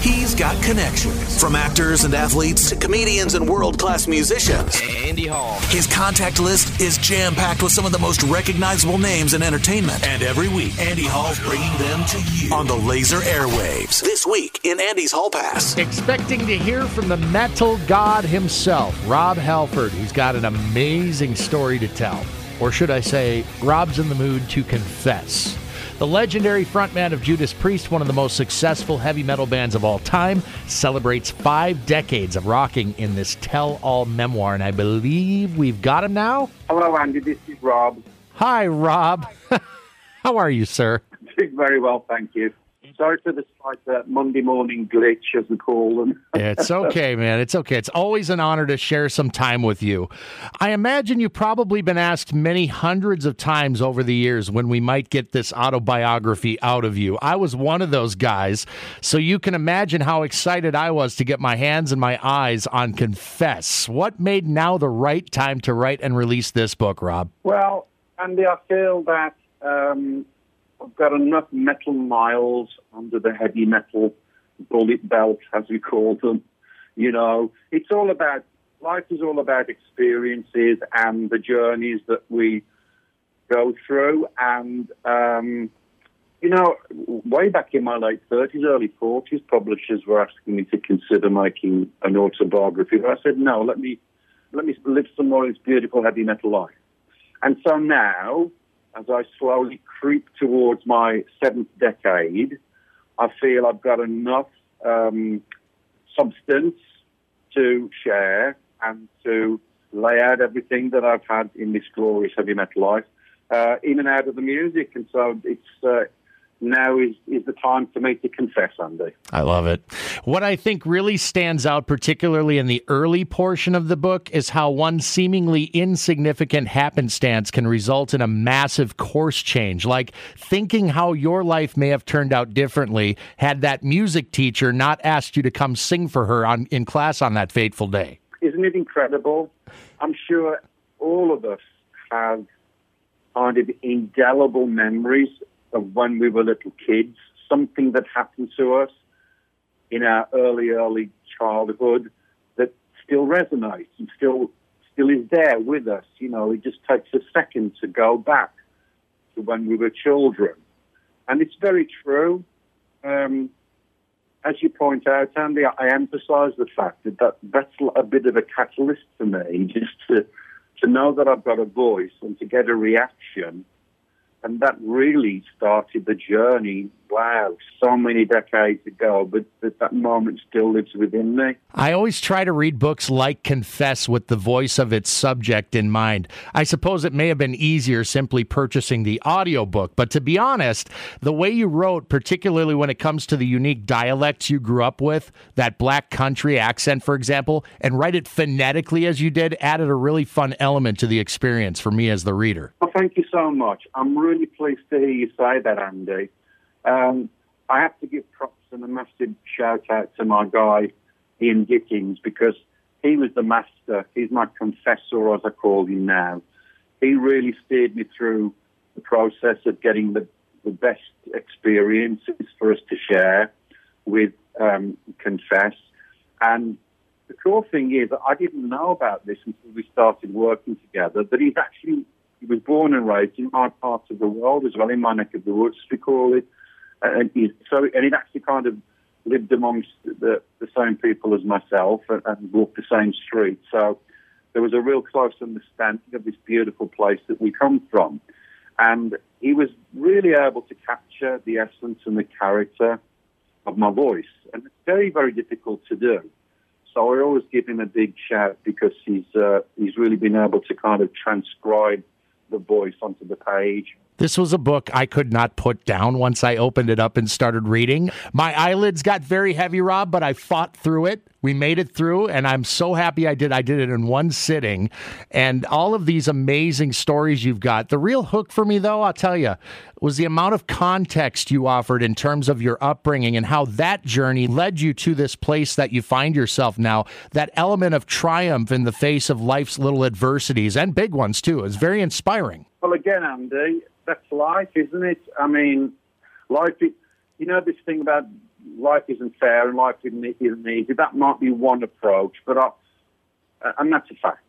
He's got connections from actors and athletes to comedians and world class musicians. Andy Hall. His contact list is jam packed with some of the most recognizable names in entertainment. And every week, Andy Hall's bringing them to you on the laser airwaves. This week in Andy's Hall Pass. Expecting to hear from the metal god himself, Rob Halford, who's got an amazing story to tell. Or should I say, Rob's in the mood to confess. The legendary frontman of Judas Priest, one of the most successful heavy metal bands of all time, celebrates five decades of rocking in this tell all memoir. And I believe we've got him now. Hello, Andy. This is Rob. Hi, Rob. How are you, sir? Doing very well, thank you. Sorry for the slight uh, Monday morning glitch, as we call them. it's okay, man. It's okay. It's always an honor to share some time with you. I imagine you've probably been asked many hundreds of times over the years when we might get this autobiography out of you. I was one of those guys, so you can imagine how excited I was to get my hands and my eyes on Confess. What made now the right time to write and release this book, Rob? Well, Andy, I feel that. Um, I've got enough metal miles under the heavy metal bullet belt, as we call them. You know, it's all about life is all about experiences and the journeys that we go through. And um, you know, way back in my late thirties, early forties, publishers were asking me to consider making an autobiography, but I said no. Let me let me live some more of this beautiful heavy metal life. And so now as I slowly creep towards my seventh decade, I feel I've got enough um, substance to share and to lay out everything that I've had in this glorious heavy metal life, uh, in and out of the music. And so it's uh, now is, is the time for me to confess, Andy. I love it. What I think really stands out, particularly in the early portion of the book, is how one seemingly insignificant happenstance can result in a massive course change. Like thinking how your life may have turned out differently had that music teacher not asked you to come sing for her on, in class on that fateful day. Isn't it incredible? I'm sure all of us have kind of indelible memories of when we were little kids, something that happened to us in our early, early childhood that still resonates and still still is there with us. You know, it just takes a second to go back to when we were children. And it's very true. Um, as you point out, Andy, I emphasise the fact that, that that's a bit of a catalyst for me, just to to know that I've got a voice and to get a reaction and that really started the journey. Wow, so many decades ago, but, but that moment still lives within me. I always try to read books like Confess with the voice of its subject in mind. I suppose it may have been easier simply purchasing the audiobook, but to be honest, the way you wrote, particularly when it comes to the unique dialects you grew up with, that black country accent, for example, and write it phonetically as you did, added a really fun element to the experience for me as the reader. Well, thank you so much. I'm really pleased to hear you say that, Andy. Um, I have to give props and a massive shout out to my guy, Ian Gittins, because he was the master. He's my confessor, as I call him now. He really steered me through the process of getting the, the best experiences for us to share with um, Confess. And the cool thing is, I didn't know about this until we started working together, that he's actually he was born and raised in my part of the world as well, in my neck of the woods, we call it. And he, so, and he'd actually kind of lived amongst the, the same people as myself and, and walked the same street. So there was a real close understanding of this beautiful place that we come from. And he was really able to capture the essence and the character of my voice. And it's very, very difficult to do. So I always give him a big shout because he's uh, he's really been able to kind of transcribe the voice onto the page. This was a book I could not put down once I opened it up and started reading. My eyelids got very heavy, Rob, but I fought through it. We made it through, and I'm so happy I did. I did it in one sitting. And all of these amazing stories you've got. The real hook for me, though, I'll tell you, was the amount of context you offered in terms of your upbringing and how that journey led you to this place that you find yourself now. That element of triumph in the face of life's little adversities and big ones, too, is very inspiring. Well, again, Andy, that's life, isn't it? I mean, life, Is, you know, this thing about life isn't fair and life isn't, isn't easy. That might be one approach, but I, and that's a fact.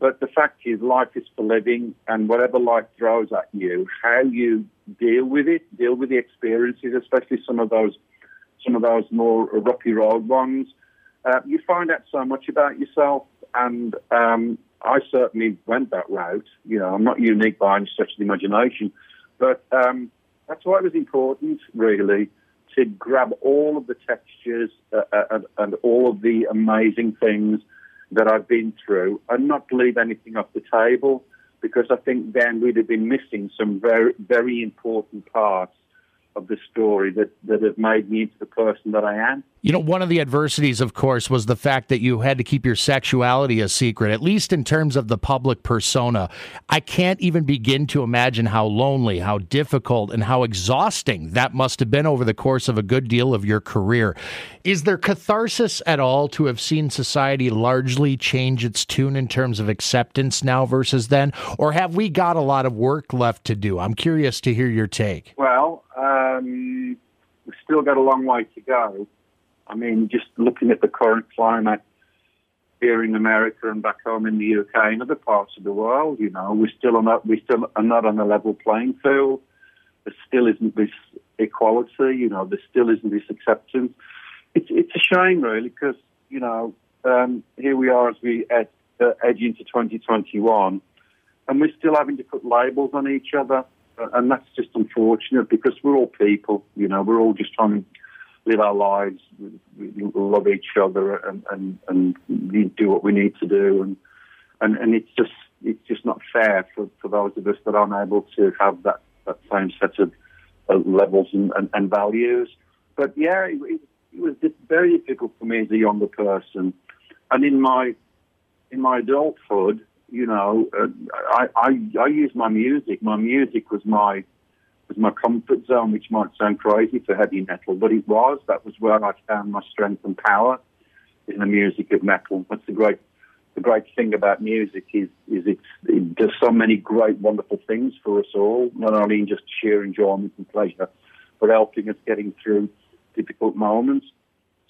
But the fact is, life is for living, and whatever life throws at you, how you deal with it, deal with the experiences, especially some of those, some of those more rocky road ones, uh, you find out so much about yourself. And um, I certainly went that route. You know, I'm not unique by any stretch of the imagination, but um, that's why it was important, really, to grab all of the textures uh, uh and, and all of the amazing things that I've been through and not leave anything off the table because I think then we'd have been missing some very, very important parts of the story that, that have made me into the person that I am. You know, one of the adversities, of course, was the fact that you had to keep your sexuality a secret, at least in terms of the public persona. I can't even begin to imagine how lonely, how difficult, and how exhausting that must have been over the course of a good deal of your career. Is there catharsis at all to have seen society largely change its tune in terms of acceptance now versus then? Or have we got a lot of work left to do? I'm curious to hear your take. Well, still got a long way to go I mean, just looking at the current climate here in America and back home in the UK and other parts of the world, you know, we're still on we still are not on a level playing field. There still isn't this equality, you know, there still isn't this acceptance. It's it's a shame, really, because you know, um, here we are as we ed, uh, edge into 2021, and we're still having to put labels on each other, and that's just unfortunate because we're all people, you know, we're all just trying to live our lives, we, love each other, and, and, and do what we need to do. And, and, and it's just it's just not fair for, for those of us that aren't able to have that, that same set of uh, levels and, and, and, values. But yeah, it, it, was very difficult for me as a younger person. And in my in my adulthood, you know, uh, I, I I my music. My music was my was my comfort zone, which might sound crazy for heavy metal, but it was. That was where I found my strength and power in the music of metal. That's the great, the great thing about music is, is it does so many great, wonderful things for us all, not only in just sheer enjoyment and pleasure, but helping us getting through difficult moments.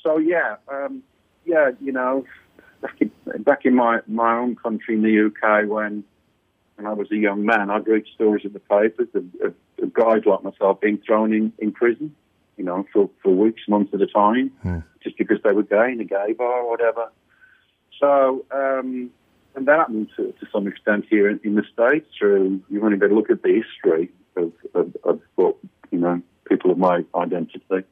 So yeah, um, yeah, you know, back in my, my own country in the UK when when I was a young man, I'd read stories in the papers of, of, of guys like myself being thrown in, in prison, you know, for, for weeks, months at a time, hmm. just because they were gay in a gay bar or whatever. So, um, and that happened to, to some extent here in, in, the States through, you've only got to look at the history of, of, of what, you know, people of my identity.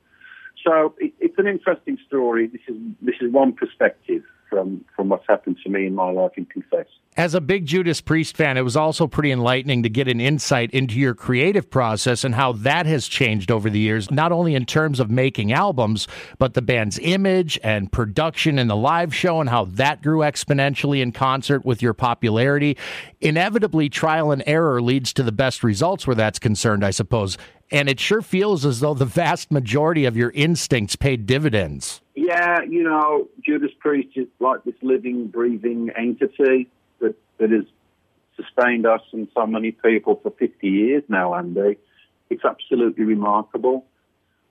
So it, it's an interesting story. This is, this is one perspective from, from what's happened to me in my life in Confess. As a big Judas Priest fan, it was also pretty enlightening to get an insight into your creative process and how that has changed over the years, not only in terms of making albums, but the band's image and production and the live show and how that grew exponentially in concert with your popularity. Inevitably, trial and error leads to the best results where that's concerned, I suppose. And it sure feels as though the vast majority of your instincts paid dividends. Yeah, you know, Judas Priest is like this living, breathing entity that that has sustained us and so many people for 50 years now, Andy. It's absolutely remarkable.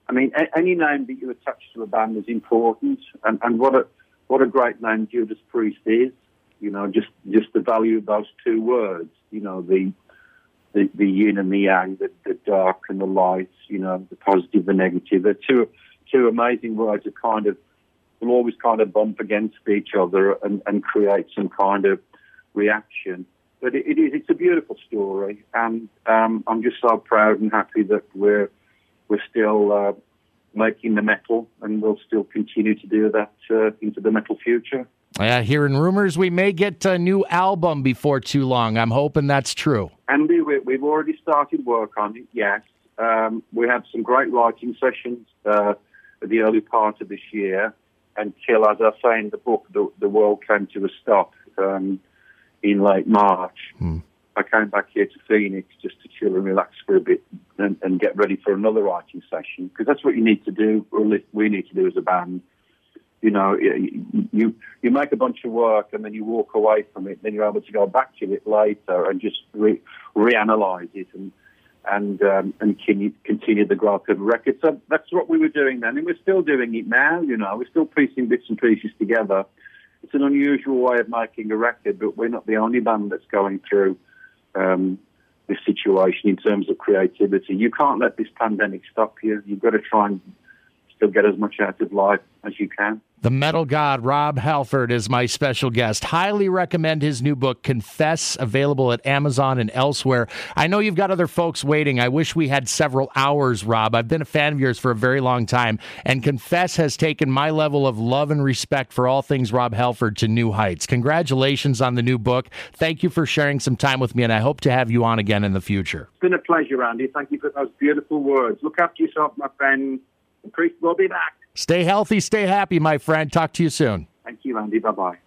I mean, a- any name that you attach to a band is important, and, and what a what a great name Judas Priest is. You know, just just the value of those two words. You know, the the, the yin and the yang, the, the dark and the light. You know, the positive, the negative. They're two two amazing words that kind of will always kind of bump against each other and, and create some kind of reaction. But it, it is, it's a beautiful story, and um, I'm just so proud and happy that we're we're still uh, making the metal, and we'll still continue to do that uh, into the metal future. Yeah, hearing rumors we may get a new album before too long. I'm hoping that's true. Andy, we, we've already started work on it. Yes, um, we had some great writing sessions uh, at the early part of this year until, as I say in the book, the, the world came to a stop. Um, in late March. Mm. I came back here to Phoenix just to chill and relax for a bit and, and get ready for another writing session because that's what you need to do, or we need to do as a band. You know, you you make a bunch of work and then you walk away from it. Then you're able to go back to it later and just re- reanalyze it and and um, and continue the growth of the record. So that's what we were doing then, and we're still doing it now. You know, we're still piecing bits and pieces together. It's an unusual way of making a record, but we're not the only band that's going through um, this situation in terms of creativity. You can't let this pandemic stop you. You've got to try and still get as much out of life as you can. The metal god Rob Halford is my special guest. Highly recommend his new book, Confess, available at Amazon and elsewhere. I know you've got other folks waiting. I wish we had several hours, Rob. I've been a fan of yours for a very long time, and Confess has taken my level of love and respect for all things Rob Halford to new heights. Congratulations on the new book. Thank you for sharing some time with me, and I hope to have you on again in the future. It's been a pleasure, Andy. Thank you for those beautiful words. Look after yourself, my friend. Will be back. Stay healthy, stay happy, my friend. Talk to you soon. Thank you, Andy. Bye bye.